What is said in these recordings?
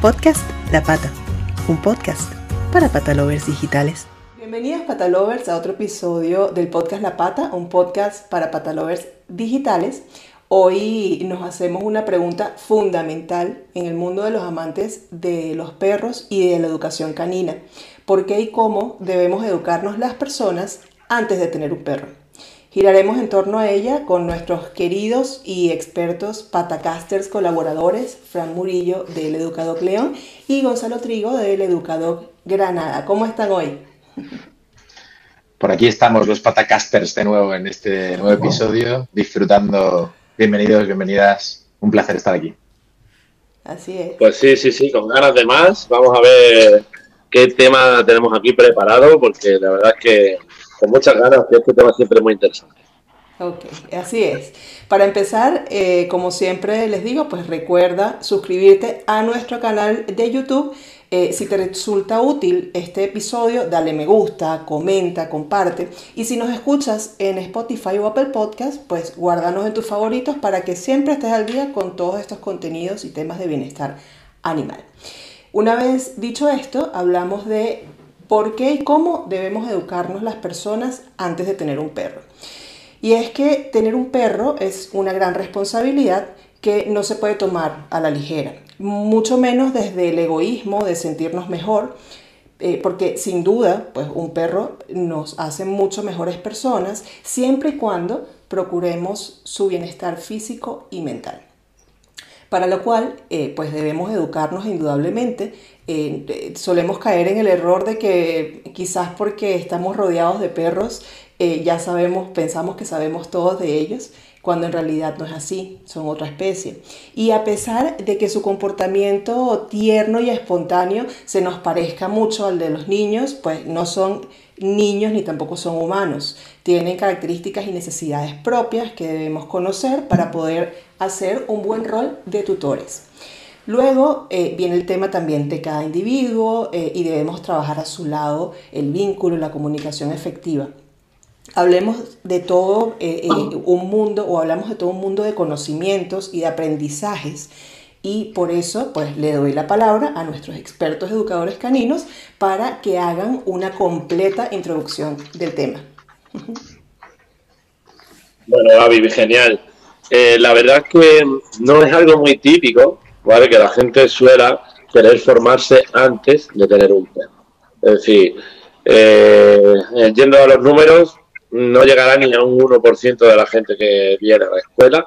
Podcast La Pata, un podcast para patalovers digitales. Bienvenidos patalovers a otro episodio del podcast La Pata, un podcast para patalovers digitales. Hoy nos hacemos una pregunta fundamental en el mundo de los amantes de los perros y de la educación canina. ¿Por qué y cómo debemos educarnos las personas antes de tener un perro? Giraremos en torno a ella con nuestros queridos y expertos patacasters colaboradores, Fran Murillo del Educador León y Gonzalo Trigo del Educador Granada. ¿Cómo están hoy? Por aquí estamos los patacasters de nuevo en este nuevo episodio, disfrutando. Bienvenidos, bienvenidas. Un placer estar aquí. Así es. Pues sí, sí, sí, con ganas de más. Vamos a ver qué tema tenemos aquí preparado, porque la verdad es que con muchas ganas, este tema siempre es muy interesante. Ok, así es. Para empezar, eh, como siempre les digo, pues recuerda suscribirte a nuestro canal de YouTube. Eh, si te resulta útil este episodio, dale me gusta, comenta, comparte. Y si nos escuchas en Spotify o Apple Podcast, pues guárdanos en tus favoritos para que siempre estés al día con todos estos contenidos y temas de bienestar animal. Una vez dicho esto, hablamos de por qué y cómo debemos educarnos las personas antes de tener un perro. Y es que tener un perro es una gran responsabilidad que no se puede tomar a la ligera, mucho menos desde el egoísmo de sentirnos mejor, eh, porque sin duda, pues un perro nos hace mucho mejores personas siempre y cuando procuremos su bienestar físico y mental para lo cual eh, pues debemos educarnos indudablemente. Eh, solemos caer en el error de que quizás porque estamos rodeados de perros eh, ya sabemos, pensamos que sabemos todos de ellos, cuando en realidad no es así, son otra especie. Y a pesar de que su comportamiento tierno y espontáneo se nos parezca mucho al de los niños, pues no son niños ni tampoco son humanos. Tienen características y necesidades propias que debemos conocer para poder hacer un buen rol de tutores. Luego eh, viene el tema también de cada individuo eh, y debemos trabajar a su lado el vínculo, la comunicación efectiva. Hablemos de todo eh, un mundo o hablamos de todo un mundo de conocimientos y de aprendizajes y por eso pues le doy la palabra a nuestros expertos educadores caninos para que hagan una completa introducción del tema. Bueno, Gaby, genial. Eh, la verdad es que no es algo muy típico, ¿vale? Que la gente suela querer formarse antes de tener un perro. Es decir, eh, yendo a los números, no llegará ni a un 1% de la gente que viene a la escuela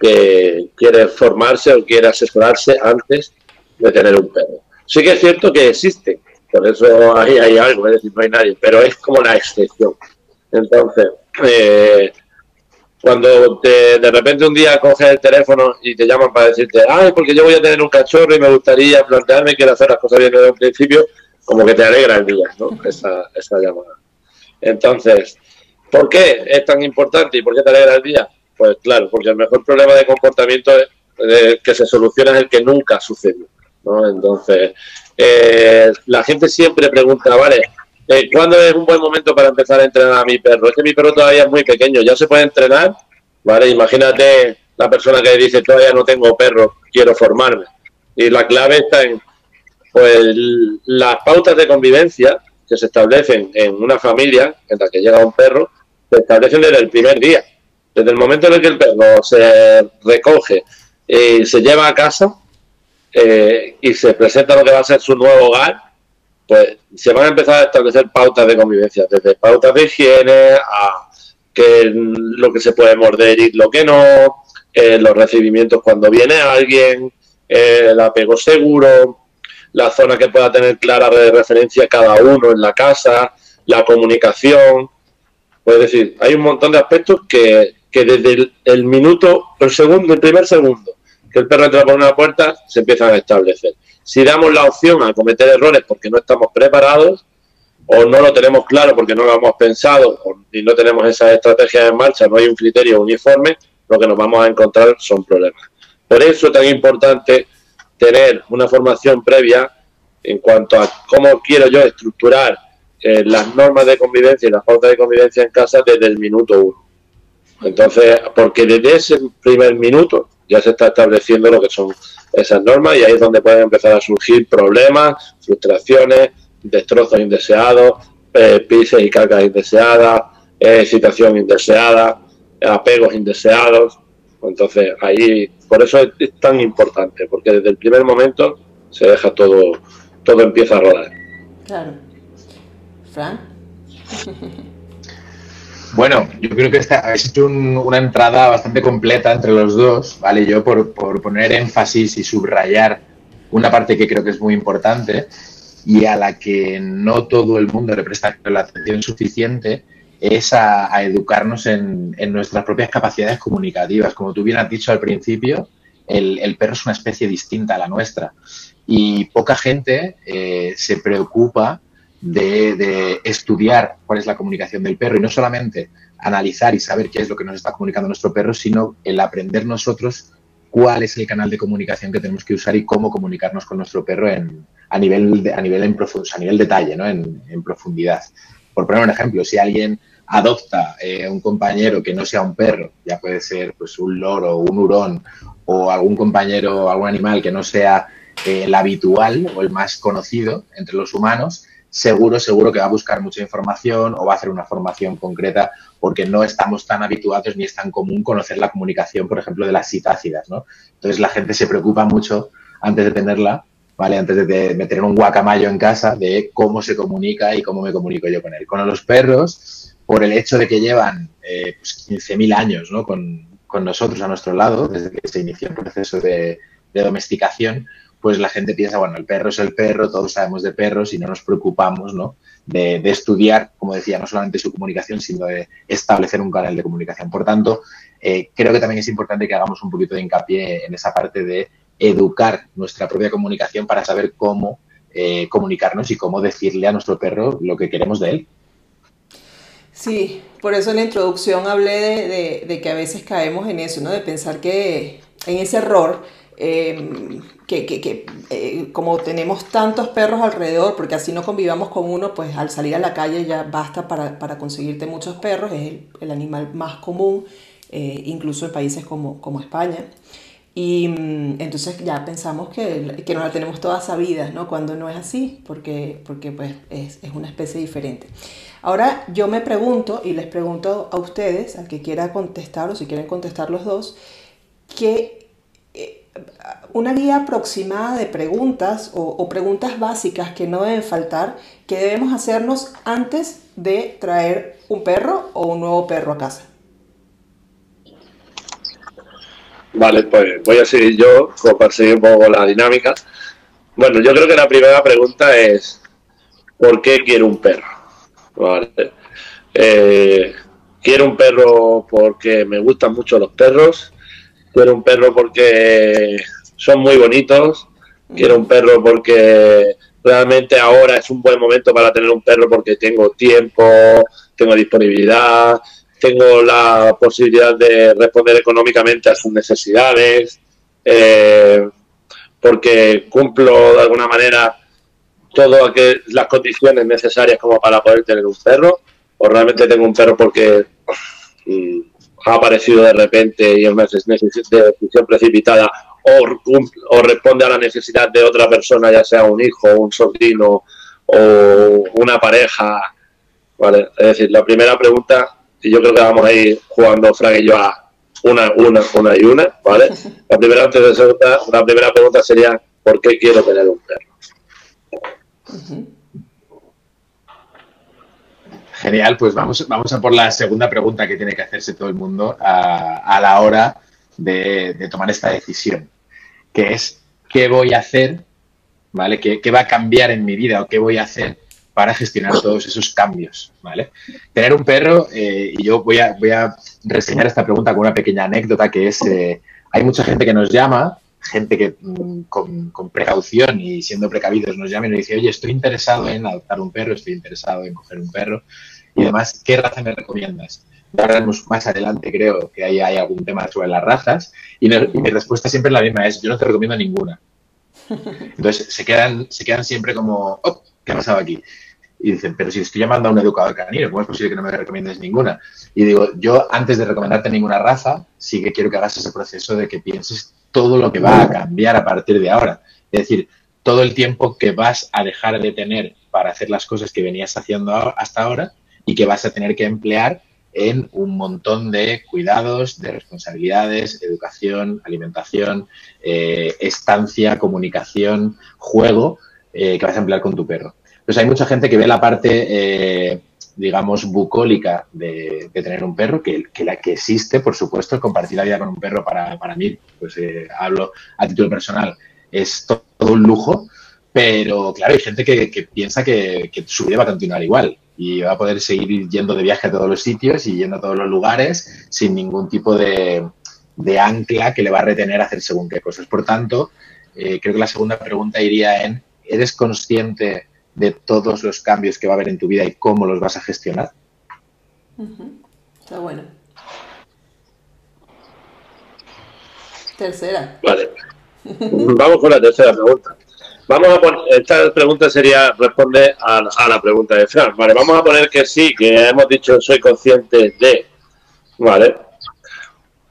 que quiere formarse o quiere asesorarse antes de tener un perro. Sí que es cierto que existe, por eso ahí hay algo, es decir, no hay nadie, pero es como la excepción. Entonces, eh, cuando de repente un día coges el teléfono y te llaman para decirte, ay, porque yo voy a tener un cachorro y me gustaría plantearme, quiero hacer las cosas bien desde un principio, como que te alegra el día, ¿no? Esa, esa llamada. Entonces, ¿por qué es tan importante y por qué te alegra el día? Pues claro, porque el mejor problema de comportamiento que se soluciona es el que nunca sucedió. ¿no? Entonces, eh, la gente siempre pregunta, vale, eh, ¿cuándo es un buen momento para empezar a entrenar a mi perro? Es que mi perro todavía es muy pequeño, ya se puede entrenar, ¿vale? Imagínate la persona que dice, todavía no tengo perro, quiero formarme. Y la clave está en, pues, las pautas de convivencia que se establecen en una familia en la que llega un perro, se establecen desde el primer día. Desde el momento en el que el perro se recoge y se lleva a casa eh, y se presenta lo que va a ser su nuevo hogar, pues se van a empezar a establecer pautas de convivencia, desde pautas de higiene a que lo que se puede morder y lo que no, eh, los recibimientos cuando viene alguien, eh, el apego seguro, la zona que pueda tener clara de referencia cada uno en la casa, la comunicación. Pues decir, hay un montón de aspectos que, que desde el, minuto, el segundo, el primer segundo que el perro entra por una puerta, se empiezan a establecer. Si damos la opción a cometer errores porque no estamos preparados o no lo tenemos claro porque no lo hemos pensado y no tenemos esas estrategias en marcha, no hay un criterio uniforme, lo que nos vamos a encontrar son problemas. Por eso es tan importante tener una formación previa en cuanto a cómo quiero yo estructurar eh, las normas de convivencia y las pautas de convivencia en casa desde el minuto uno. Entonces, porque desde ese primer minuto ya se está estableciendo lo que son esas normas y ahí es donde pueden empezar a surgir problemas, frustraciones, destrozos indeseados, eh, pises y cargas indeseadas, eh, situación indeseada, apegos indeseados. Entonces ahí, por eso es, tan importante, porque desde el primer momento se deja todo, todo empieza a rodar. Claro. Fran. Bueno, yo creo que esta, habéis hecho una entrada bastante completa entre los dos, ¿vale? Yo por, por, poner énfasis y subrayar una parte que creo que es muy importante y a la que no todo el mundo le presta la atención suficiente es a, educarnos en, en, nuestras propias capacidades comunicativas. Como tú bien has dicho al principio, el, el perro es una especie distinta a la nuestra y poca gente eh, se preocupa de, estudiar cuál es la comunicación del perro y no solamente analizar y saber qué es lo que nos está comunicando nuestro perro, sino el aprender nosotros cuál es el canal de comunicación que tenemos que usar y cómo comunicarnos con nuestro perro en, a nivel de, a nivel en a nivel detalle, ¿no? en, profundidad. Por poner un ejemplo, si alguien adopta eh, un compañero que no sea un perro, ya puede ser pues un loro, un hurón o algún compañero, algún animal que no sea eh, el habitual o el más conocido entre los humanos, seguro, seguro que va a buscar mucha información o va a hacer una formación concreta porque no estamos tan habituados ni es tan común conocer la comunicación, por ejemplo, de las citácidas, ¿no? Entonces la gente se preocupa mucho antes de tenerla, ¿vale? Antes de, meter un guacamayo en casa de cómo se comunica y cómo me comunico yo con él. Con los perros, por el hecho de que llevan eh, pues 15.000 años ¿no? con, nosotros a nuestro lado, desde que se inició el proceso de domesticación, pues la gente piensa, bueno, el perro es el perro, todos sabemos de perros y no nos preocupamos, ¿no? De, estudiar, como decía, no solamente su comunicación, sino de establecer un canal de comunicación. Por tanto, eh, creo que también es importante que hagamos un poquito de hincapié en esa parte de educar nuestra propia comunicación para saber cómo eh, comunicarnos y cómo decirle a nuestro perro lo que queremos de él. Sí, por eso en la introducción hablé de, de que a veces caemos en eso, ¿no? De pensar que en ese error Em, que, que, que eh, como tenemos tantos perros alrededor, porque así no convivamos con uno, pues al salir a la calle ya basta para, para conseguirte muchos perros, es el, animal más común, eh, incluso en países como, como España. Y mm, entonces ya pensamos que, que no la tenemos todas sabidas, ¿no? Cuando no es así, porque, porque pues es, es, una especie diferente. Ahora yo me pregunto, y les pregunto a ustedes, al que quiera contestar, o si quieren contestar los dos, ¿qué una guía aproximada de preguntas o, preguntas básicas que no deben faltar que debemos hacernos antes de traer un perro o un nuevo perro a casa. Vale, pues voy a seguir yo seguir un poco la dinámica. Bueno, yo creo que la primera pregunta es ¿por qué quiero un perro? Eh, quiero un perro porque me gustan mucho los perros, quiero un perro porque son muy bonitos, quiero un perro porque realmente ahora es un buen momento para tener un perro porque tengo tiempo, tengo disponibilidad, tengo la posibilidad de responder económicamente a sus necesidades, eh, porque cumplo de alguna manera todas las condiciones necesarias como para poder tener un perro, o realmente tengo un perro porque mm, ha aparecido de repente y es una decisión precipitada o, responde a la necesidad de otra persona, ya sea un hijo, un sobrino o una pareja. ¿vale? Es decir, la primera pregunta, y yo creo que vamos a ir jugando Frank y yo a una, una, una y una, ¿vale? La primera, la primera pregunta sería, ¿por qué quiero tener un perro? Genial, pues vamos, vamos a por la segunda pregunta que tiene que hacerse todo el mundo a, la hora de, tomar esta decisión, que es qué voy a hacer, ¿vale? ¿Qué, va a cambiar en mi vida o qué voy a hacer para gestionar todos esos cambios, ¿vale? Tener un perro, eh, y yo voy a, voy a reseñar esta pregunta con una pequeña anécdota, que es, eh, hay mucha gente que nos llama, gente que mm, con, con, precaución y siendo precavidos nos llama y nos dice, oye, estoy interesado en adoptar un perro, estoy interesado en coger un perro, y además, ¿qué raza me recomiendas? Hablaremos más adelante, creo que ahí hay algún tema sobre las razas. Y, mi respuesta siempre es la misma, es yo no te recomiendo ninguna. Entonces se quedan, se quedan siempre como, oh, ¿qué ha pasado aquí? y dicen, pero si estoy llamando a un educador canino, ¿cómo es posible que no me recomiendes ninguna? Y digo, yo antes de recomendarte ninguna raza, sí que quiero que hagas ese proceso de que pienses todo lo que va a cambiar a partir de ahora. Es decir, todo el tiempo que vas a dejar de tener para hacer las cosas que venías haciendo hasta ahora y que vas a tener que emplear en un montón de cuidados, de responsabilidades, educación, alimentación, eh, estancia, comunicación, juego eh, que vas a emplear con tu perro. Pues hay mucha gente que ve la parte, eh, digamos, bucólica de, tener un perro, que, la que existe, por supuesto, compartir la vida con un perro para, mí, pues hablo a título personal, es todo un lujo, pero claro, hay gente que, piensa que, que, su vida va a continuar igual y va a poder seguir yendo de viaje a todos los sitios y yendo a todos los lugares sin ningún tipo de, ancla que le va a retener a hacer según qué cosas. Por tanto, eh, creo que la segunda pregunta iría en, ¿eres consciente de todos los cambios que va a haber en tu vida y cómo los vas a gestionar? Está bueno. Tercera. Vale. Vamos con la tercera pregunta. Vamos a poner, esta pregunta sería, responde a, la pregunta de Fran. Vale, vamos a poner que sí, que hemos dicho soy consciente de, vale,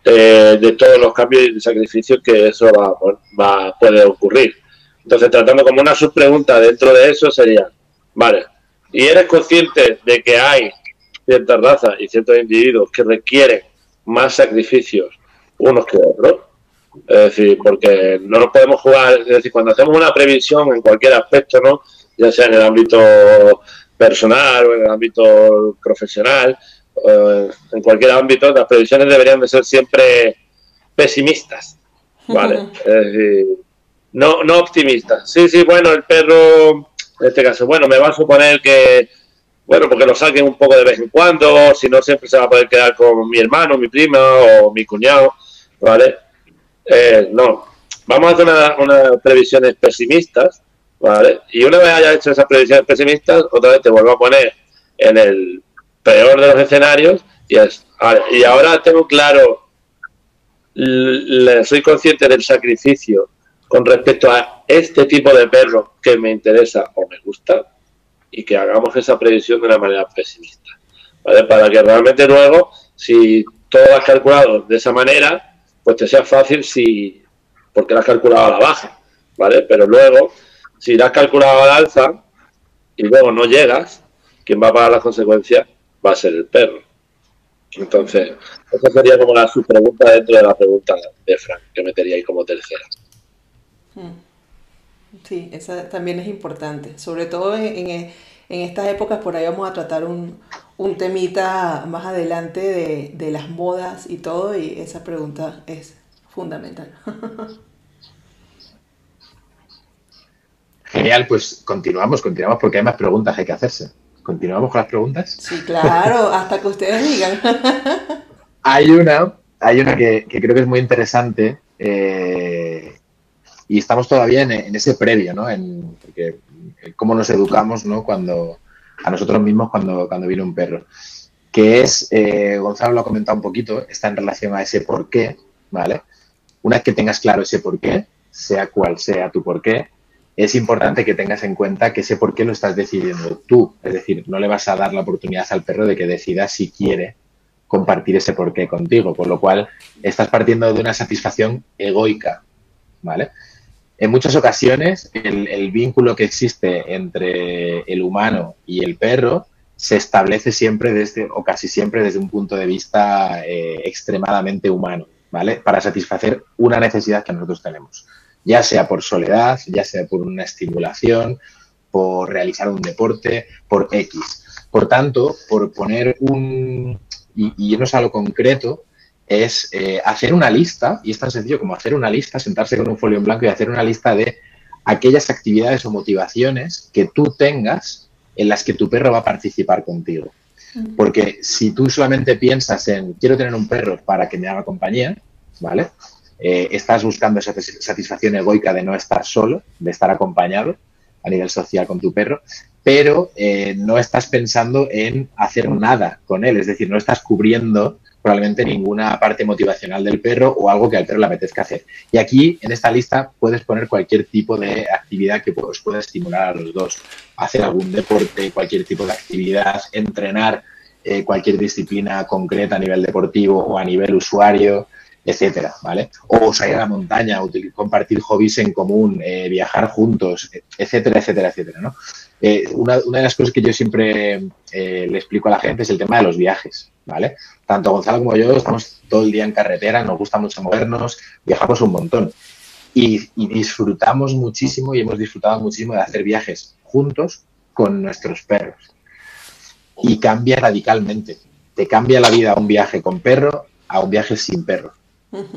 eh, de todos los cambios y sacrificios que eso va, va, puede ocurrir. Entonces, tratando como una subpregunta dentro de eso sería, vale, ¿y eres consciente de que hay ciertas razas y ciertos individuos que requieren más sacrificios unos que otros? Es decir, porque no nos podemos jugar, es decir, cuando hacemos una previsión en cualquier aspecto, ¿no? Ya sea en el ámbito personal o en el ámbito profesional, eh, en cualquier ámbito, las previsiones deberían de ser siempre pesimistas, ¿vale? es decir, no, no optimistas. Sí, sí, bueno, el perro, en este caso, bueno, me va a suponer que, bueno, porque lo saquen un poco de vez en cuando, si no siempre se va a poder quedar con mi hermano, mi prima o mi cuñado, ¿vale? Eh, no, vamos a hacer unas previsiones pesimistas, ¿vale? Y una vez haya hecho esas previsiones pesimistas, otra vez te vuelvo a poner en el peor de los escenarios y, es, y ahora tengo claro, soy consciente del sacrificio con respecto a este tipo de perro que me interesa o me gusta y que hagamos esa previsión de una manera pesimista, ¿vale? Para que realmente luego, si todo has calculado de esa manera, pues te sea fácil si, porque la has calculado a la baja, ¿vale? Pero luego, si la has calculado a la alza y luego no llegas, quien va a pagar las consecuencias va a ser el perro. Entonces, esa sería como la subpregunta dentro de la pregunta de Frank, que metería ahí como tercera. Hmm. Sí, esa también es importante, sobre todo en, en, estas épocas, por ahí vamos a tratar un, un temita más adelante de, de, las modas y todo, y esa pregunta es fundamental. Genial, pues continuamos, continuamos porque hay más preguntas que hay que hacerse. ¿Continuamos con las preguntas? Sí, claro, hasta que ustedes digan. hay una, hay una que, creo que es muy interesante eh, y estamos todavía en, ese previo, ¿no? En porque, cómo nos educamos, ¿no? Cuando, a nosotros mismos cuando, cuando viene un perro. Que es, eh, Gonzalo lo ha comentado un poquito, está en relación a ese por qué, ¿vale? Una vez que tengas claro ese por qué, sea cual sea tu por qué, es importante que tengas en cuenta que ese por qué lo estás decidiendo tú. Es decir, no le vas a dar la oportunidad al perro de que decida si quiere compartir ese por qué contigo, por lo cual estás partiendo de una satisfacción egoica, ¿vale? En muchas ocasiones el, vínculo que existe entre el humano y el perro se establece siempre desde, o casi siempre desde un punto de vista eh, extremadamente humano, ¿vale? Para satisfacer una necesidad que nosotros tenemos, ya sea por soledad, ya sea por una estimulación, por realizar un deporte, por X. Por tanto, por poner un, y, y irnos a lo concreto, es eh, hacer una lista, y es tan sencillo como hacer una lista, sentarse con un folio en blanco y hacer una lista de aquellas actividades o motivaciones que tú tengas en las que tu perro va a participar contigo. Porque si tú solamente piensas en quiero tener un perro para que me haga compañía, ¿vale? Eh, estás buscando esa satisfacción egoica de no estar solo, de estar acompañado a nivel social con tu perro, pero eh, no estás pensando en hacer nada con él, es decir, no estás cubriendo probablemente ninguna parte motivacional del perro o algo que al perro le apetezca hacer. Y aquí, en esta lista, puedes poner cualquier tipo de actividad que os pueda estimular a los dos. Hacer algún deporte, cualquier tipo de actividad, entrenar eh, cualquier disciplina concreta a nivel deportivo o a nivel usuario, etcétera, ¿vale? O salir a la montaña, compartir hobbies en común, eh, viajar juntos, etcétera, etcétera, etcétera, ¿no? Eh, una, una, de las cosas que yo siempre le explico a la gente es el tema de los viajes, ¿vale? Tanto Gonzalo como yo estamos todo el día en carretera, nos gusta mucho movernos, viajamos un montón. Y, disfrutamos muchísimo y hemos disfrutado muchísimo de hacer viajes juntos con nuestros perros y cambia radicalmente. Te cambia la vida un viaje con perro a un viaje sin perro.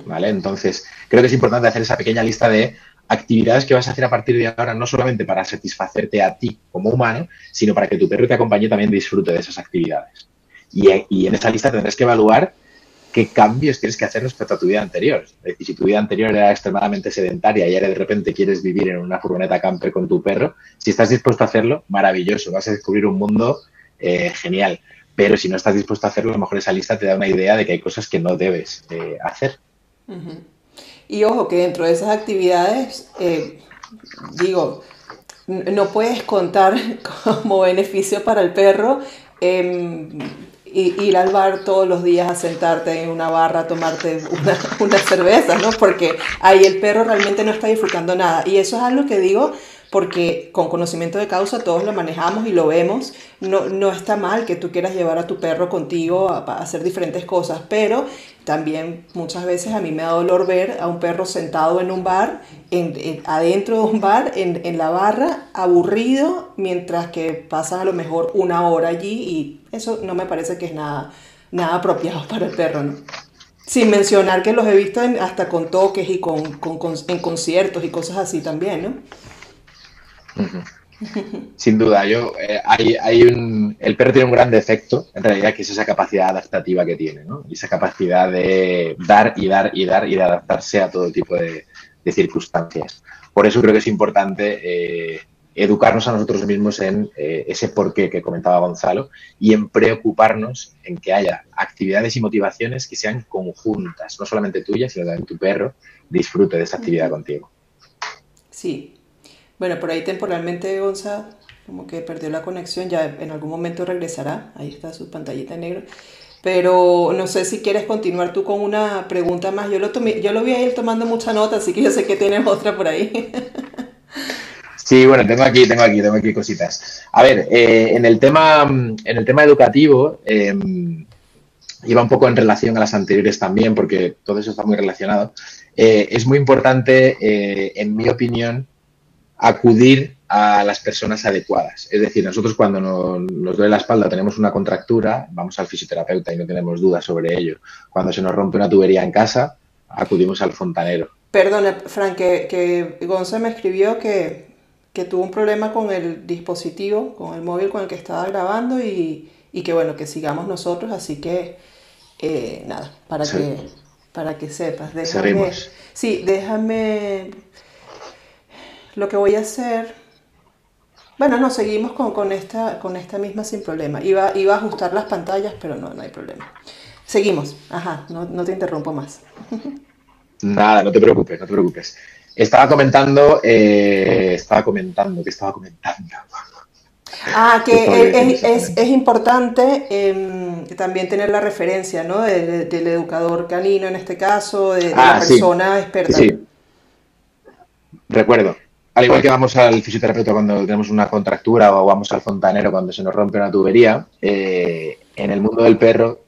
¿Vale? Entonces, creo que es importante hacer esa pequeña lista de actividades que vas a hacer a partir de ahora, no solamente para satisfacerte a ti como humano, sino para que tu perro te acompañe también disfrute de esas actividades. Y, y en esa lista tendrás que evaluar qué cambios tienes que hacer respecto a tu vida anterior. Decir, si tu vida anterior era extremadamente sedentaria y ahora de repente quieres vivir en una furgoneta camper con tu perro, si estás dispuesto a hacerlo, maravilloso, vas a descubrir un mundo eh, genial. Pero si no estás dispuesto a hacerlo, a lo mejor esa lista te da una idea de que hay cosas que no debes eh, hacer. Y ojo, que dentro de esas actividades, eh, digo, no puedes contar como beneficio para el perro ir al bar todos los días a sentarte en una barra a tomarte una, una cerveza, ¿no? Porque ahí el perro realmente no está disfrutando nada. Y eso es algo que digo porque con conocimiento de causa todos lo manejamos y lo vemos. No, no está mal que tú quieras llevar a tu perro contigo a, hacer diferentes cosas, pero también muchas veces a mí me da dolor ver a un perro sentado en un bar, en, adentro de un bar, en, en, la barra, aburrido, mientras que pasan a lo mejor una hora allí y eso no me parece que es nada, nada apropiado para el perro, ¿no? Sin mencionar que los he visto hasta con toques y con, en conciertos y cosas así también, ¿no? Sin duda, yo eh, hay, hay, un, el perro tiene un gran defecto, en realidad, que es esa capacidad adaptativa que tiene, ¿no? Esa capacidad de dar y dar y dar y de adaptarse a todo tipo de, circunstancias. Por eso creo que es importante eh, educarnos a nosotros mismos en eh, ese porqué que comentaba Gonzalo y en preocuparnos en que haya actividades y motivaciones que sean conjuntas, no solamente tuyas, sino también tu perro disfrute de esa actividad contigo. Sí, bueno, por ahí temporalmente Gonza como que perdió la conexión, ya en algún momento regresará, ahí está su pantallita en negro. Pero no sé si quieres continuar tú con una pregunta más. Yo lo, tomé, yo lo vi a él tomando mucha nota, así que yo sé que tienes otra por ahí. Sí, bueno, tengo aquí, tengo aquí, tengo aquí cositas. A ver, eh, en el tema, en el tema educativo, em, iba un poco en relación a las anteriores también, porque todo eso está muy relacionado. Eh, es muy importante, eh, en mi opinión, acudir a las personas adecuadas. Es decir, nosotros cuando nos, duele la espalda, tenemos una contractura, vamos al fisioterapeuta y no tenemos dudas sobre ello. Cuando se nos rompe una tubería en casa, acudimos al fontanero. Perdona, Frank, que, que Gonza me escribió que, tuvo un problema con el dispositivo, con el móvil con el que estaba grabando y, que bueno, que sigamos nosotros, así que eh, nada, para que para que sepas. Déjame, Sí, déjame lo que voy a hacer... Bueno, no, seguimos con, esta, con esta misma sin problema. Iba, iba a ajustar las pantallas, pero no, no hay problema. Seguimos. Ajá, no, te interrumpo más. Nada, no te preocupes, no te preocupes. Estaba comentando, eh, estaba comentando, que estaba comentando. Ah, que es, importante em, también tener la referencia, ¿no? del educador canino en este caso, de, la ah, persona experta. Sí. Recuerdo. Al igual que vamos al fisioterapeuta cuando tenemos una contractura o vamos al fontanero cuando se nos rompe una tubería, eh, en el mundo del perro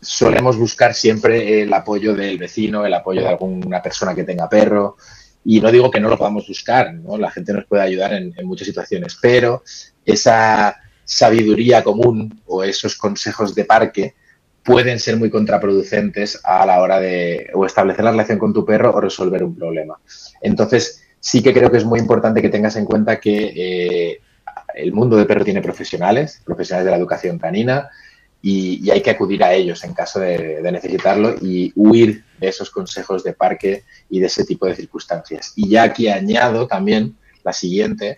solemos buscar siempre el apoyo del vecino, el apoyo de alguna persona que tenga perro. Y no digo que no lo podamos buscar, la gente nos puede ayudar en, en muchas situaciones, pero esa sabiduría común o esos consejos de parque pueden ser muy contraproducentes a la hora de o establecer la relación con tu perro o resolver un problema. Entonces, sí que creo que es muy importante que tengas en cuenta que eh, el mundo del perro tiene profesionales, profesionales de la educación canina, y, hay que acudir a ellos en caso de, necesitarlo y huir de esos consejos de parque y de ese tipo de circunstancias. Y ya aquí añado también la siguiente,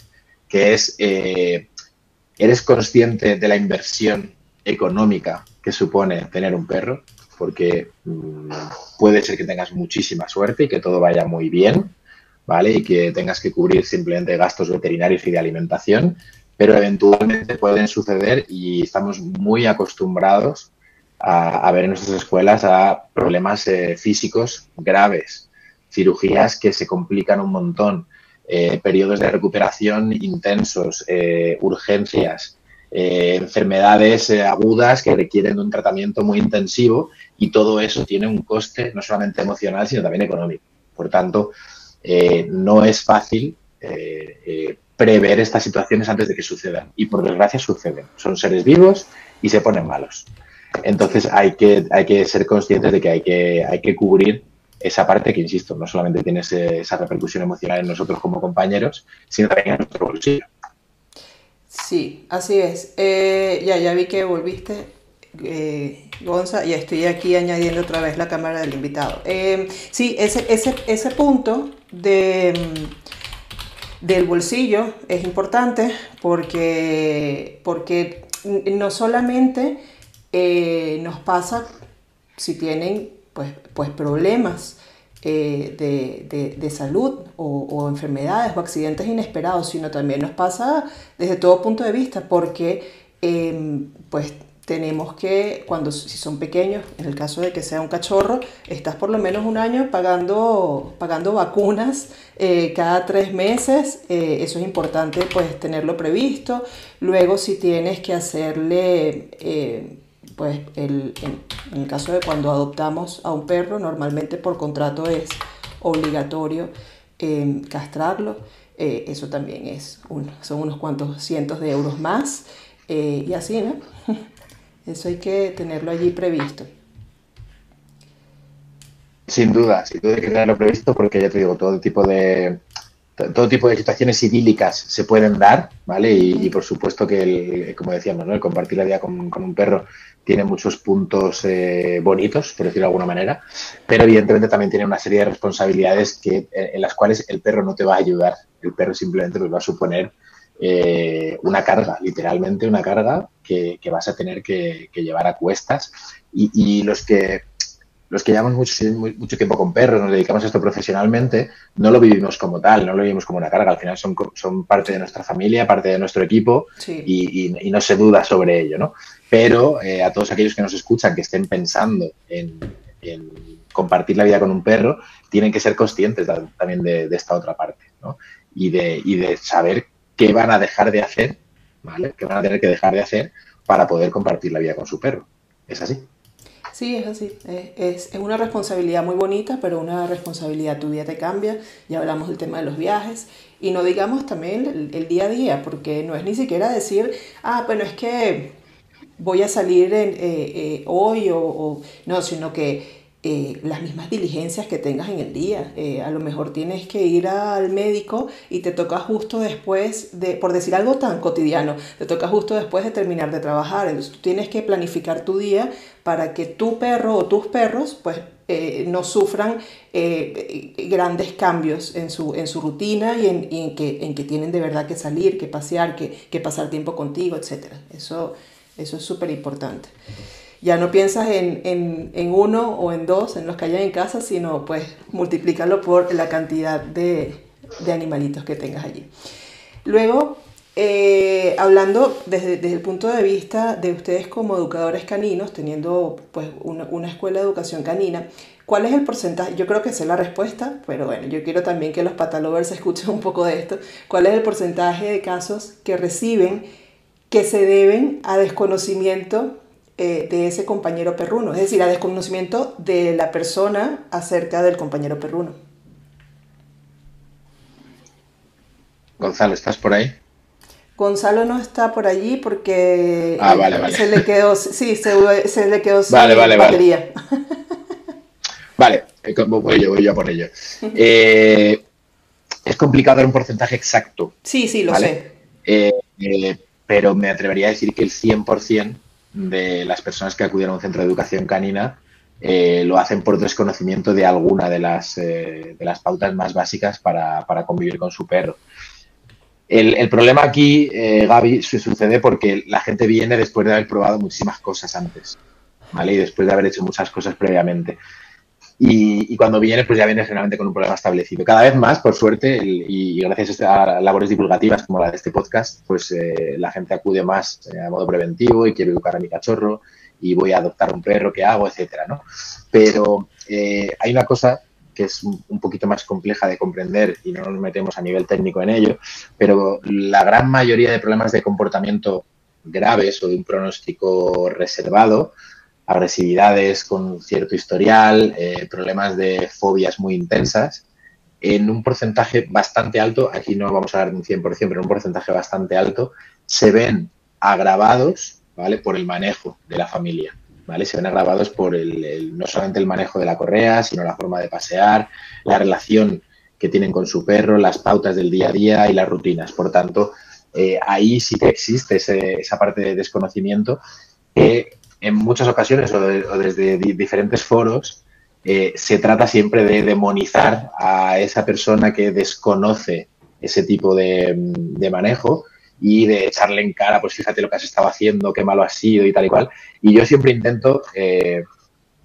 que es, eh, ¿eres consciente de la inversión económica que supone tener un perro? porque mm, puede ser que tengas muchísima suerte y que todo vaya muy bien, ¿vale? Y que tengas que cubrir simplemente gastos veterinarios y de alimentación, pero eventualmente pueden suceder y estamos muy acostumbrados a, ver en nuestras escuelas a problemas eh, físicos graves, cirugías que se complican un montón, eh, periodos de recuperación intensos, eh, urgencias, enfermedades agudas que requieren un tratamiento muy intensivo y todo eso tiene un coste no solamente emocional, sino también económico. Por tanto, no es fácil prever estas situaciones antes de que sucedan. Y por desgracia suceden. Son seres vivos y se ponen malos. Entonces hay que, hay que ser conscientes de que hay que, hay que cubrir esa parte que, insisto, no solamente tiene esa repercusión emocional en nosotros como compañeros, sino también en nuestro bolsillo. Sí, así es. Eh, ya, ya vi que volviste, eh, Gonza, y estoy aquí añadiendo otra vez la cámara del invitado. Eh, sí, ese, ese, ese punto de, del bolsillo es importante porque, porque no solamente eh, nos pasa si tienen pues, pues problemas eh, de, salud o, enfermedades o accidentes inesperados, sino también nos pasa desde todo punto de vista, porque em, pues tenemos que, cuando si son pequeños, en el caso de que sea un cachorro, estás por lo menos un año pagando, pagando vacunas eh, cada tres meses, eso es importante pues tenerlo previsto. Luego si tienes que hacerle pues el, en, el caso de cuando adoptamos a un perro, normalmente por contrato es obligatorio em, castrarlo. Eh, eso también es son unos cuantos cientos de euros más. Eh, y así, ¿no? Eso hay que tenerlo allí previsto. Sin duda, sin duda hay que tenerlo previsto porque ya te digo, todo tipo de, todo tipo de situaciones idílicas se pueden dar, ¿vale? Y, por supuesto que, el, como decíamos, ¿no? el compartir la vida con, un perro tiene muchos puntos eh, bonitos, por decirlo de alguna manera, pero evidentemente también tiene una serie de responsabilidades que, eh, en las cuales el perro no te va a ayudar. El perro simplemente pues, va a suponer eh, una carga, literalmente una carga que, vas a tener que, llevar a cuestas. y los que los que llevamos mucho, mucho tiempo con perros, nos dedicamos a esto profesionalmente, no lo vivimos como tal, no lo vivimos como una carga. Al final son, son parte de nuestra familia, parte de nuestro equipo y, no se duda sobre ello, ¿no? Pero eh, a todos aquellos que nos escuchan, que estén pensando en, compartir la vida con un perro, tienen que ser conscientes también de, esta otra parte, ¿no? Y de, y de saber qué van a dejar de hacer, ¿vale? Qué van a tener que dejar de hacer para poder compartir la vida con su perro. Es así. Sí, es así. Es, una responsabilidad muy bonita, pero una responsabilidad, tu día te cambia. Ya hablamos del tema de los viajes. Y no digamos también el, día a día, porque no es ni siquiera decir, ah, bueno, es que voy a salir eh, eh, hoy o, no, sino que eh, las mismas diligencias que tengas en el día. Eh, a lo mejor tienes que ir al médico y te toca justo después de, por decir algo tan cotidiano, te toca justo después de terminar de trabajar. Entonces tú tienes que planificar tu día para que tu perro o tus perros pues eh, no sufran grandes cambios en su, en su rutina y, en, que, en que tienen de verdad que salir, que pasear, que, que pasar tiempo contigo, etc. Eso, eso es súper importante ya no piensas en, uno o en dos, en los que hayan en casa, sino pues multiplícalo por la cantidad de, animalitos que tengas allí. Luego, eh, hablando desde, el punto de vista de ustedes como educadores caninos, teniendo pues una, escuela de educación canina, ¿cuál es el porcentaje? Yo creo que sé la respuesta, pero bueno, yo quiero también que los patalovers escuchen un poco de esto. ¿Cuál es el porcentaje de casos que reciben que se deben a desconocimiento eh, de ese compañero perruno, es decir, a desconocimiento de la persona acerca del compañero perruno. Gonzalo, ¿estás por ahí? Gonzalo no está por allí porque ah, vale, se le quedó, sí, se, le quedó sin vale, batería. Vale, eh, voy yo, voy yo por ello. Eh, es complicado dar un porcentaje exacto. Sí, sí, lo sé. pero me atrevería a decir que el 100% de las personas que acudieron a un centro de educación canina eh, lo hacen por desconocimiento de alguna de las, eh, de las pautas más básicas para, convivir con su perro. El, problema aquí, eh, Gaby, sucede porque la gente viene después de haber probado muchísimas cosas antes. ¿vale? Y después de haber hecho muchas cosas previamente. Y, cuando viene, pues ya viene generalmente con un problema establecido. Cada vez más, por suerte, y gracias a labores divulgativas como la de este podcast, pues eh, la gente acude más eh, a modo preventivo y quiero educar a mi cachorro y voy a adoptar un perro, ¿qué hago? Etcétera, ¿no? Pero eh, hay una cosa que es un poquito más compleja de comprender y no nos metemos a nivel técnico en ello, pero la gran mayoría de problemas de comportamiento graves o de un pronóstico reservado agresividades con cierto historial, eh, problemas de fobias muy intensas, en un porcentaje bastante alto, aquí no vamos a dar un 100%, pero en un porcentaje bastante alto, se ven agravados ¿vale? por el manejo de la familia. ¿vale? Se ven agravados por el, no solamente el manejo de la correa, sino la forma de pasear, la relación que tienen con su perro, las pautas del día a día y las rutinas. Por tanto, eh, ahí sí que existe esa parte de desconocimiento que en muchas ocasiones o, desde diferentes foros eh, se trata siempre de demonizar a esa persona que desconoce ese tipo de, manejo y de echarle en cara, pues fíjate lo que has estado haciendo, qué malo has sido y tal y cual. Y yo siempre intento eh,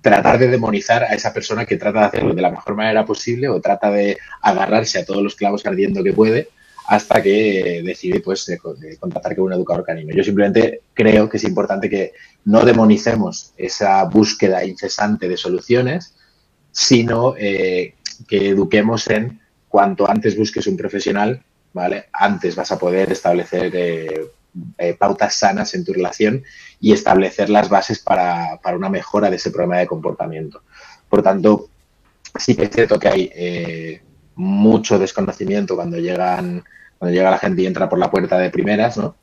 tratar de demonizar a esa persona que trata de hacerlo de la mejor manera posible o trata de agarrarse a todos los clavos ardiendo que puede hasta que decide pues contactar con un educador canino. Yo simplemente creo que es importante que no demonicemos esa búsqueda incesante de soluciones, sino eh, que eduquemos en cuanto antes busques un profesional, ¿vale? Antes vas a poder establecer eh, eh, pautas sanas en tu relación y establecer las bases para, para, una mejora de ese problema de comportamiento. Por tanto, sí que es cierto que hay mucho desconocimiento cuando llegan cuando llega la gente y entra por la puerta de primeras, ¿no?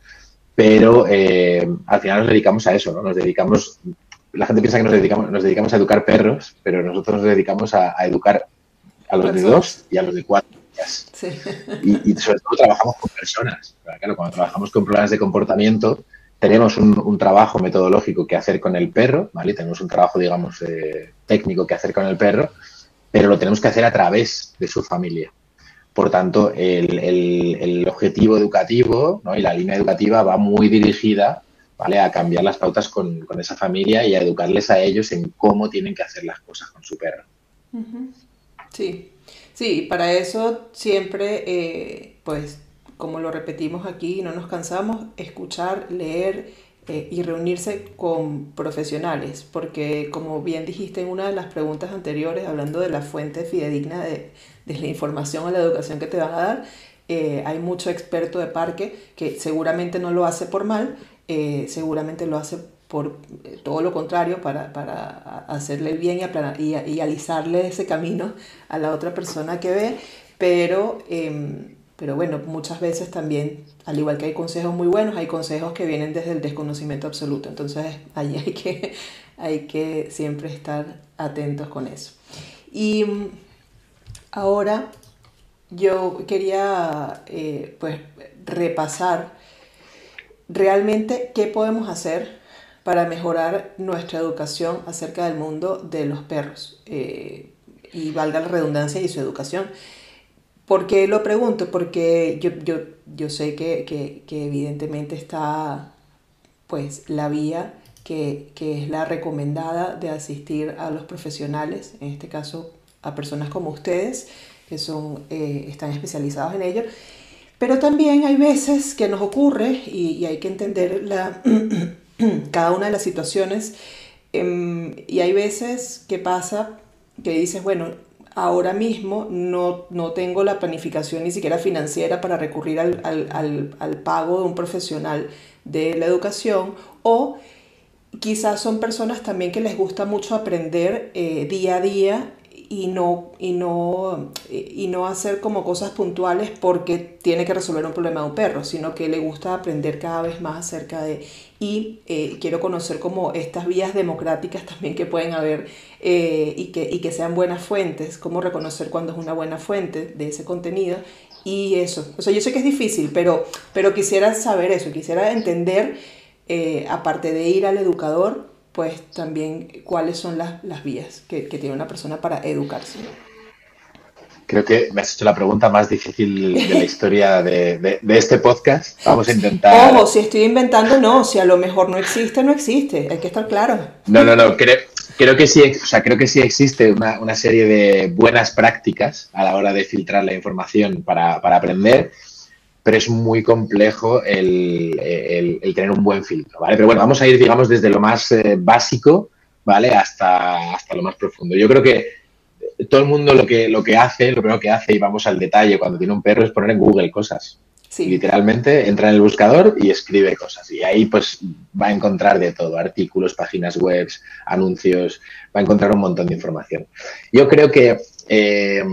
Pero eh, al final nos dedicamos a eso, ¿no? Nos dedicamos, la gente piensa que nos dedicamos, nos dedicamos a educar perros, pero nosotros nos dedicamos a, educar a los de dos y a los de cuatro. Sí. Y, sobre todo trabajamos con personas. Claro, cuando trabajamos con problemas de comportamiento, tenemos un, trabajo metodológico que hacer con el perro, ¿vale? Tenemos un trabajo, digamos, eh, técnico que hacer con el perro, pero lo tenemos que hacer a través de su familia. Por tanto, el, objetivo educativo y la línea educativa va muy dirigida ¿vale? a cambiar las pautas con, esa familia y a educarles a ellos en cómo tienen que hacer las cosas con su perro. Sí, sí, para eso siempre, eh, pues, como lo repetimos aquí, no nos cansamos, escuchar, leer eh, y reunirse con profesionales, porque como bien dijiste en una de las preguntas anteriores, hablando de la fuente fidedigna de, de la información o la educación que te van a dar. Eh, hay mucho experto de parque que seguramente no lo hace por mal, eh, seguramente lo hace por eh, todo lo contrario, para, para hacerle el bien y, y, alisarle ese camino a la otra persona que ve, pero, em, pero bueno, muchas veces también, al igual que hay consejos muy buenos, hay consejos que vienen desde el desconocimiento absoluto, entonces ahí hay que, hay que siempre estar atentos con eso. Y Ahora yo quería eh, pues repasar realmente qué podemos hacer para mejorar nuestra educación acerca del mundo de los perros eh, y valga la redundancia y su educación. ¿Por qué lo pregunto? Porque yo, yo, sé que, que, evidentemente está pues la vía que, que, es la recomendada de asistir a los profesionales, en este caso a personas como ustedes, que son, eh, están especializados en ello. Pero también hay veces que nos ocurre, y, hay que entender la, cada una de las situaciones, em, y hay veces que pasa que dices, bueno, ahora mismo no, no tengo la planificación ni siquiera financiera para recurrir al, al, al, pago de un profesional de la educación, o quizás son personas también que les gusta mucho aprender eh, día a día y no, y, no, y no hacer como cosas puntuales porque tiene que resolver un problema de un perro, sino que le gusta aprender cada vez más acerca de... Y eh, quiero conocer como estas vías democráticas también que pueden haber eh, y, que, y que sean buenas fuentes, cómo reconocer cuándo es una buena fuente de ese contenido y eso. O sea, yo sé que es difícil, pero, pero quisiera saber eso, quisiera entender, eh, aparte de ir al educador, pues también cuáles son las, vías que, tiene una persona para educarse. Creo que me has hecho la pregunta más difícil de la historia de, este podcast. Vamos a intentar. Ojo, si estoy inventando, no. Si a lo mejor no existe, no existe. Hay que estar claro. No, no, no. Creo, creo que sí, o sea, creo que sí existe una, serie de buenas prácticas a la hora de filtrar la información para, aprender, pero es muy complejo el, tener un buen filtro, ¿vale? Pero bueno, vamos a ir, digamos, desde lo más eh, básico, ¿vale? Hasta, hasta lo más profundo. Yo creo que todo el mundo lo que, lo que hace, lo primero que hace, y vamos al detalle cuando tiene un perro, es poner en Google cosas. Literalmente entra en el buscador y escribe cosas. Y ahí pues va a encontrar de todo, artículos, páginas web, anuncios, va a encontrar un montón de información. Yo creo que eh,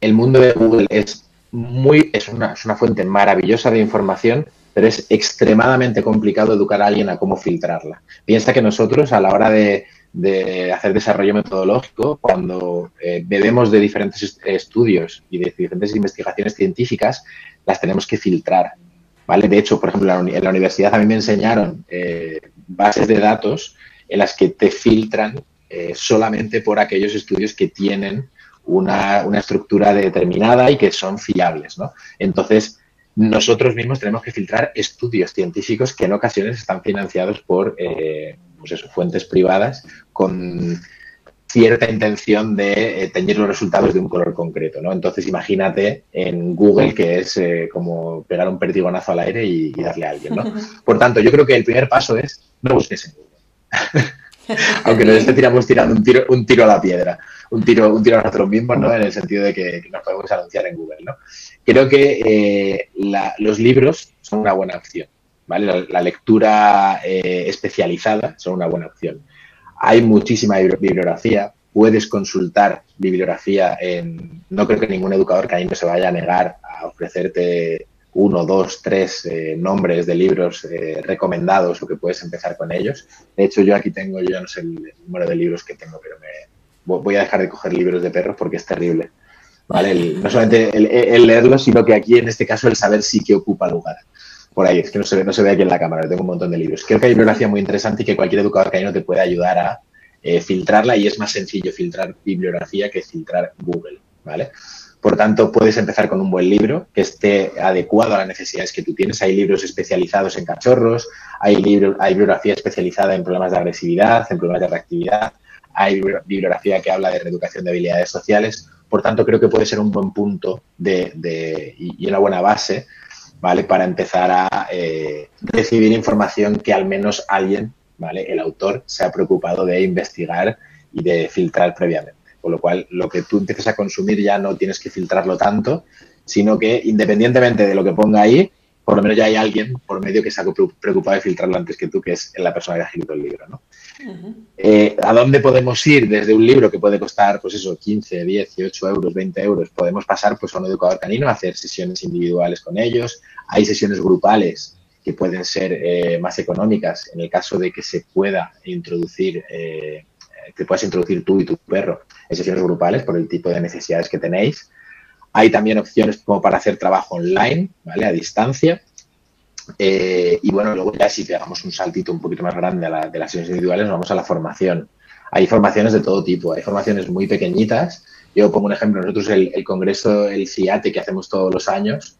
el mundo de Google es muy, es una, es una fuente maravillosa de información, pero es extremadamente complicado educar a alguien a cómo filtrarla. Piensa que nosotros a la hora de, de hacer desarrollo metodológico, cuando eh, bebemos de diferentes estudios y de diferentes investigaciones científicas, las tenemos que filtrar. ¿vale? De hecho, por ejemplo, en la universidad a mí me enseñaron eh, bases de datos en las que te filtran eh, solamente por aquellos estudios que tienen una, una, estructura determinada y que son fiables. ¿no? Entonces, nosotros mismos tenemos que filtrar estudios científicos que en ocasiones están financiados por pues eso, fuentes privadas con cierta intención de eh, teñir los resultados de un color concreto, ¿no? Entonces imagínate en Google que es eh, como pegar un perdigonazo al aire y, darle a alguien, ¿no? Por tanto, yo creo que el primer paso es no busques en Google. Aunque nos esté tirando un tiro, un tiro a la piedra, un tiro, tiro a nosotros mismos, ¿no? En el sentido de que, nos podemos anunciar en Google, ¿no? Creo que eh, los libros son una buena opción. La, lectura eh, especializada son una buena opción. Hay muchísima bibliografía, puedes consultar bibliografía en... No creo que ningún educador canino se vaya a negar a ofrecerte uno, dos, tres eh, nombres de libros eh, recomendados o que puedes empezar con ellos. De hecho, yo aquí tengo, yo no sé el número de libros que tengo, pero me, voy a dejar de coger libros de perros porque es terrible. ¿vale? no solamente el, el, leerlos, sino que aquí en este caso el saber sí que ocupa lugar por ahí, es que no se, ve, no se ve aquí en la cámara, tengo un montón de libros. Creo que hay bibliografía muy interesante y que cualquier educador canino te puede ayudar a eh, filtrarla y es más sencillo filtrar bibliografía que filtrar Google, ¿vale? Por tanto, puedes empezar con un buen libro que esté adecuado a las necesidades que tú tienes. Hay libros especializados en cachorros, hay, libro, bibliografía especializada en problemas de agresividad, en problemas de reactividad, hay bibliografía que habla de reeducación de habilidades sociales. Por tanto, creo que puede ser un buen punto de, y una buena base ¿vale? Para empezar a eh, recibir información que al menos alguien, ¿vale? El autor se ha preocupado de investigar y de filtrar previamente. Con lo cual, lo que tú empieces a consumir ya no tienes que filtrarlo tanto, sino que independientemente de lo que ponga ahí, por lo menos ya hay alguien por medio que se ha preocupado de filtrarlo antes que tú, que es la persona que ha escrito el libro, ¿no? Eh, ¿A dónde podemos ir desde un libro que puede costar, pues eso, 15, 18 euros, 20 euros? Podemos pasar pues a un educador canino a hacer sesiones individuales con ellos. Hay sesiones grupales que pueden ser eh, más económicas en el caso de que se pueda introducir, eh, que puedas introducir tú y tu perro en sesiones grupales por el tipo de necesidades que tenéis. Hay también opciones como para hacer trabajo online, ¿vale? A distancia. Eh, y bueno, luego ya si pegamos un saltito un poquito más grande a la, de las sesiones individuales, nos vamos a la formación. Hay formaciones de todo tipo, hay formaciones muy pequeñitas. Yo como un ejemplo, nosotros el, el congreso, el CIATE que hacemos todos los años,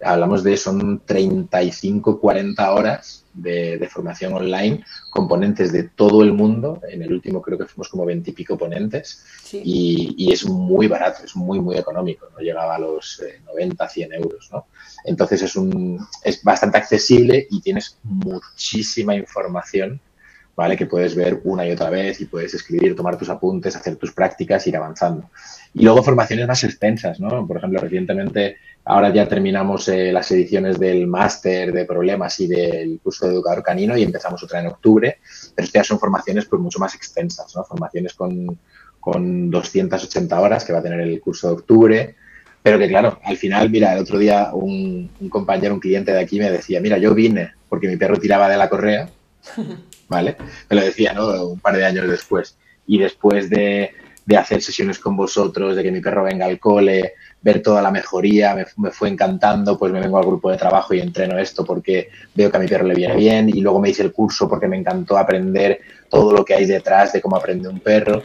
hablamos de son 35, 40 horas de, formación online, componentes de todo el mundo. En el último creo que fuimos como 20 y pico ponentes y, es muy barato, es muy, muy económico, no llegaba a los 90, eh, 100 euros. ¿no? Entonces es, un, es bastante accesible y tienes muchísima información ¿vale? Que puedes ver una y otra vez y puedes escribir, tomar tus apuntes, hacer tus prácticas, ir avanzando. Y luego formaciones más extensas, ¿no? Por ejemplo, recientemente, ahora ya terminamos eh, las ediciones del máster de problemas y del curso de educador canino y empezamos otra en octubre, pero estas son formaciones pues mucho más extensas, ¿no? Formaciones con, con 280 horas que va a tener el curso de octubre, pero que claro, al final, mira, el otro día un, un compañero, un cliente de aquí me decía, mira, yo vine porque mi perro tiraba de la correa ¿vale? Me lo decía, ¿no? Un par de años después. Y después de, hacer sesiones con vosotros, de que mi perro venga al cole, ver toda la mejoría, me, fue encantando, pues me vengo al grupo de trabajo y entreno esto porque veo que a mi perro le viene bien y luego me hice el curso porque me encantó aprender todo lo que hay detrás de cómo aprende un perro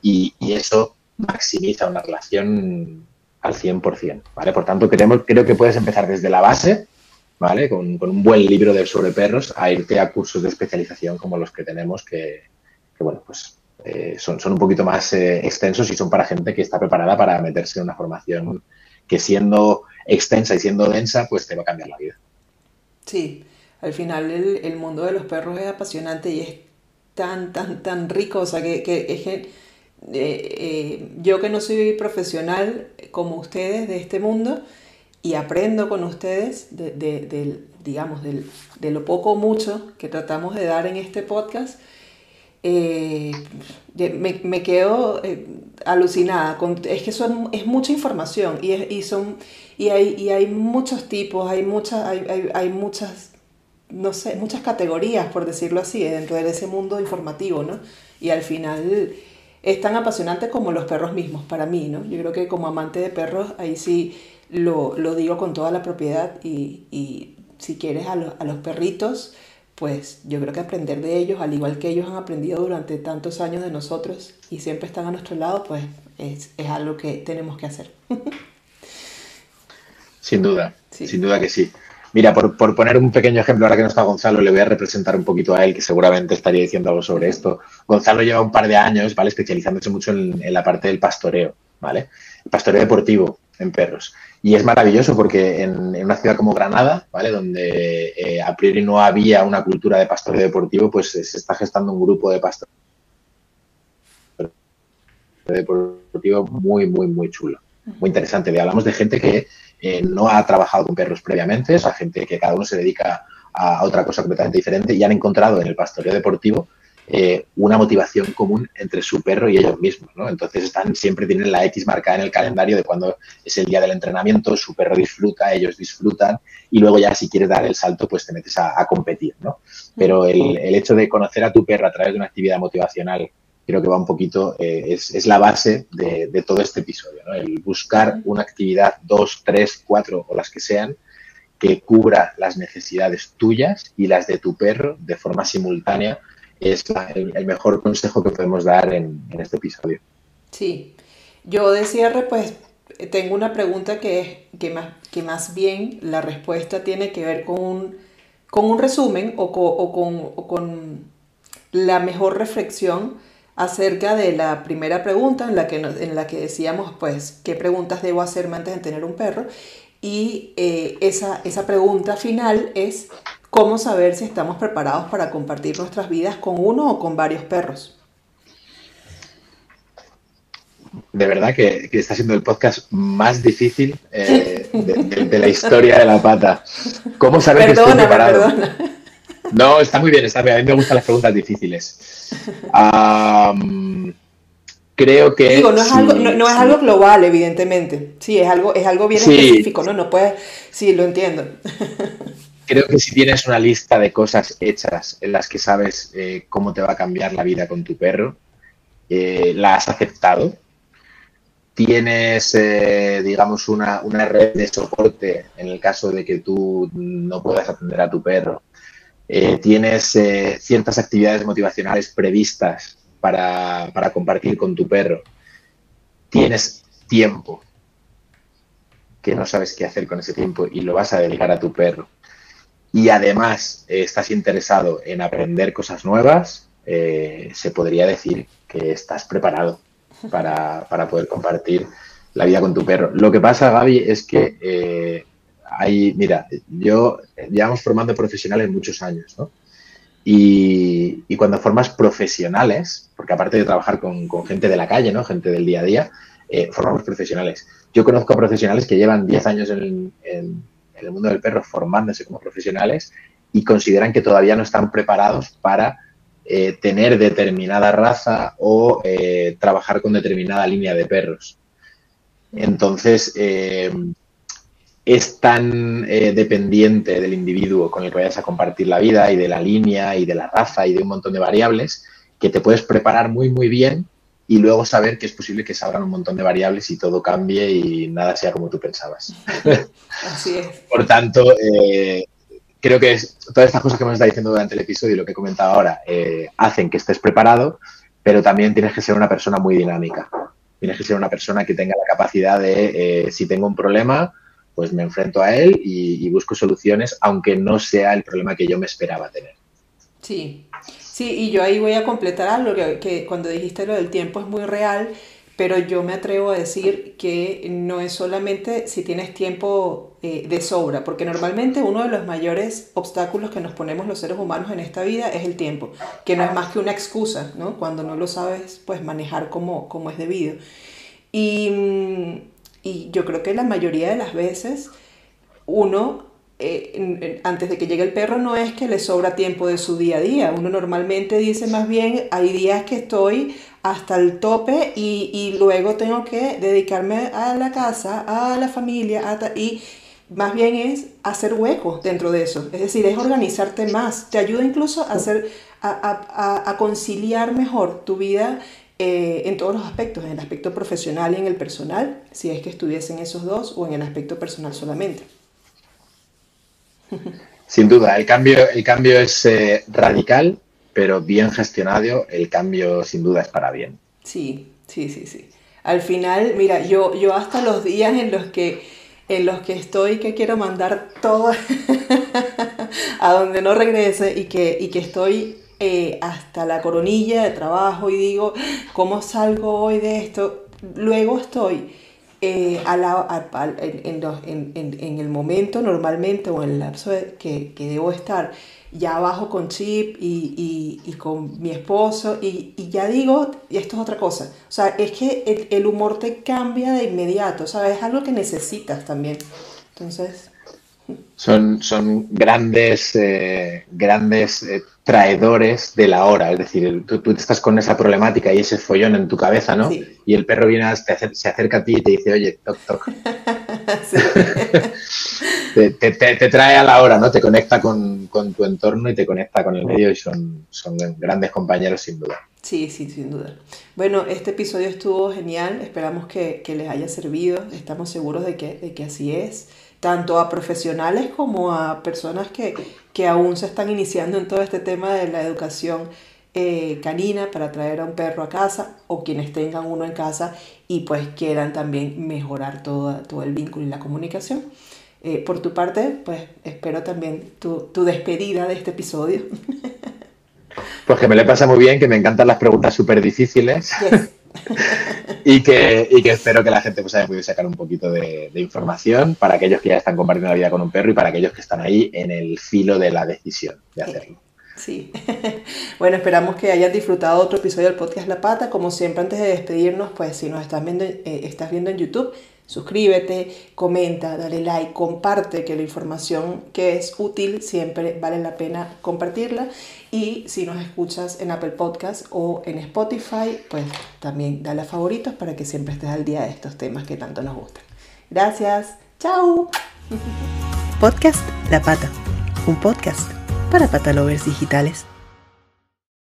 y, eso maximiza una relación al 100%, ¿vale? Por tanto, creemos, creo que puedes empezar desde la base, ¿vale? Con, un buen libro de sobre perros a irte a cursos de especialización como los que tenemos que, bueno, pues eh, son, son un poquito más eh, extensos y son para gente que está preparada para meterse en una formación que siendo extensa y siendo densa, pues te va a cambiar la vida. Sí, al final el, mundo de los perros es apasionante y es tan, tan, tan rico, o sea, que, que es que eh, yo que no soy profesional como ustedes de este mundo y aprendo con ustedes de, digamos, de lo poco o mucho que tratamos de dar en este podcast, eh, me, quedo eh, alucinada. Con, es que son, es mucha información y, y son, y, hay, y hay muchos tipos, hay muchas, hay, hay, muchas, no sé, muchas categorías, por decirlo así, dentro de ese mundo informativo, ¿no? Y al final es tan apasionante como los perros mismos para mí, ¿no? Yo creo que como amante de perros, ahí sí lo, lo digo con toda la propiedad y, y si quieres a, a, los perritos, pues yo creo que aprender de ellos, al igual que ellos han aprendido durante tantos años de nosotros y siempre están a nuestro lado, pues es, es algo que tenemos que hacer. Sin duda, sin duda que sí. Mira, por, por, poner un pequeño ejemplo, ahora que no está Gonzalo, le voy a representar un poquito a él, que seguramente estaría diciendo algo sobre esto. Gonzalo lleva un par de años, ¿vale? Especializándose mucho en, la parte del pastoreo, ¿vale? pastoreo deportivo en perros. Y es maravilloso porque en, una ciudad como Granada, ¿vale? Donde eh, a priori no había una cultura de pastoreo deportivo, pues se está gestando un grupo de pastoreo deportivo muy, muy, muy chulo. Muy interesante. hablamos de gente que eh, no ha trabajado con perros previamente, es gente que cada uno se dedica a, otra cosa completamente diferente y han encontrado en el pastoreo deportivo eh, una motivación común entre su perro y ellos mismos, ¿no? Entonces están, siempre tienen la X marcada en el calendario de cuando es el día del entrenamiento, su perro disfruta, ellos disfrutan y luego ya si quieres dar el salto pues te metes a, competir, ¿no? Pero el, el, hecho de conocer a tu perro a través de una actividad motivacional creo que va un poquito, eh, es, es, la base de, de, todo este episodio, ¿no? El buscar una actividad, dos, tres, cuatro o las que sean, que cubra las necesidades tuyas y las de tu perro de forma simultánea, es el, mejor consejo que podemos dar en, este episodio. Sí, yo de cierre, pues tengo una pregunta que, es, que, más, que más bien la respuesta tiene que ver con un, con un resumen o con, o con, o con la mejor reflexión acerca de la primera pregunta en la que, en la que decíamos, pues, ¿qué preguntas debo hacerme antes de tener un perro? Y eh, esa, esa pregunta final es, ¿cómo saber si estamos preparados para compartir nuestras vidas con uno o con varios perros? De verdad que, está siendo el podcast más difícil eh, de, la historia de la pata. ¿Cómo saber que estoy preparado? Perdona. No, está muy bien, está bien. A mí me gustan las preguntas difíciles. Creo que. Digo, no es, algo, no, es algo global, evidentemente. Sí, es algo, es algo bien específico, ¿no? No puedes. Sí, lo entiendo. creo que si tienes una lista de cosas hechas en las que sabes eh, cómo te va a cambiar la vida con tu perro, eh, la has aceptado. Tienes, eh, digamos, una, una red de soporte en el caso de que tú no puedas atender a tu perro eh, tienes eh, ciertas actividades motivacionales previstas para, compartir con tu perro, tienes tiempo que no sabes qué hacer con ese tiempo y lo vas a dedicar a tu perro. Y además eh, estás interesado en aprender cosas nuevas, se podría decir que estás preparado para, para, poder compartir la vida con tu perro. Lo que pasa, Gaby, es que hay, mira, yo llevamos formando profesionales muchos años, ¿no? Y, cuando formas profesionales, porque aparte de trabajar con, gente de la calle, ¿no? Gente del día a día, eh, formamos profesionales. Yo conozco a profesionales que llevan 10 años en, el mundo del perro formándose como profesionales y consideran que todavía no están preparados para eh, tener determinada raza o eh, trabajar con determinada línea de perros. Entonces, es tan eh, dependiente del individuo con el que vayas a compartir la vida y de la línea y de la raza y de un montón de variables que te puedes preparar muy, muy bien y luego saber que es posible que se abran un montón de variables y todo cambie y nada sea como tú pensabas. Así es. Por tanto, eh, creo que todas estas cosas que hemos estado diciendo durante el episodio y lo que he comentado ahora eh, hacen que estés preparado, pero también tienes que ser una persona muy dinámica Tienes que ser una persona que tenga la capacidad de, eh, si tengo un problema, pues me enfrento a él y, busco soluciones, aunque no sea el problema que yo me esperaba tener. Sí, sí, y yo ahí voy a completar algo que cuando dijiste lo del tiempo es muy real pero yo me atrevo a decir que no es solamente si tienes tiempo eh, de sobra, porque normalmente uno de los mayores obstáculos que nos ponemos los seres humanos en esta vida es el tiempo, que no es más que una excusa, ¿no? Cuando no lo sabes, pues manejar como, como es debido. Y, mm, y yo creo que la mayoría de las veces uno eh, antes de que llegue el perro no es que le sobra tiempo de su día a día. Uno normalmente dice más bien, hay días que estoy hasta el tope y, y luego tengo que dedicarme a la casa, a la familia, y más bien es hacer huecos dentro de eso. Es decir, es organizarte más. Te ayuda incluso a, hacer, a, a, a conciliar mejor tu vida eh, en todos los aspectos, en el aspecto profesional y en el personal, si es que estuviesen esos dos, o en el aspecto personal solamente. Sin duda, el cambio, el cambio es eh, radical, pero bien gestionado, el cambio sin duda es para bien. Sí, sí, sí, sí. Al final, mira, yo, yo hasta los días en los que en los que estoy, que quiero mandar todo a donde no regrese y que, y que estoy eh, hasta la coronilla de trabajo y digo, ¿cómo salgo hoy de esto? Luego estoy eh, en, el momento normalmente o en el lapso que, debo estar ya abajo con Chip y, con mi esposo y, y, ya digo, y esto es otra cosa, o sea, es que el, el humor te cambia de inmediato, ¿sabes? Es algo que necesitas también. Entonces... Son, son grandes, eh, grandes eh, traidores de la hora. Es decir, tú, tú, estás con esa problemática y ese follón en tu cabeza, ¿no? Y el perro viene, se acerca a ti y te dice, oye, toc, toc. te, te, trae a la hora, ¿no? Te conecta con, con, tu entorno y te conecta con el medio y son, son grandes compañeros sin duda. Sí, sí, sin duda. Bueno, este episodio estuvo genial. Esperamos que, que les haya servido. Estamos seguros de que, de que así es tanto a profesionales como a personas que, que aún se están iniciando en todo este tema de la educación eh, canina para traer a un perro a casa o quienes tengan uno en casa y pues quieran también mejorar todo, todo el vínculo y la comunicación. Eh, por tu parte, pues espero también tu, tu despedida de este episodio. Pues que me le pasa muy bien, que me encantan las preguntas súper difíciles. Y, que, y que espero que la gente pues, haya podido sacar un poquito de, información para aquellos que ya están compartiendo la vida con un perro y para aquellos que están ahí en el filo de la decisión de hacerlo. Sí. bueno, esperamos que hayas disfrutado otro episodio del podcast La Pata. Como siempre, antes de despedirnos, pues si nos estás viendo, eh, estás viendo en YouTube, suscríbete, comenta, dale like, comparte, que la información que es útil siempre vale la pena compartirla. Y si nos escuchas en Apple Podcast o en Spotify, pues también dale a favoritos para que siempre estés al día de estos temas que tanto nos gustan. Gracias. Chao. Podcast La Pata. Un podcast para patalovers digitales.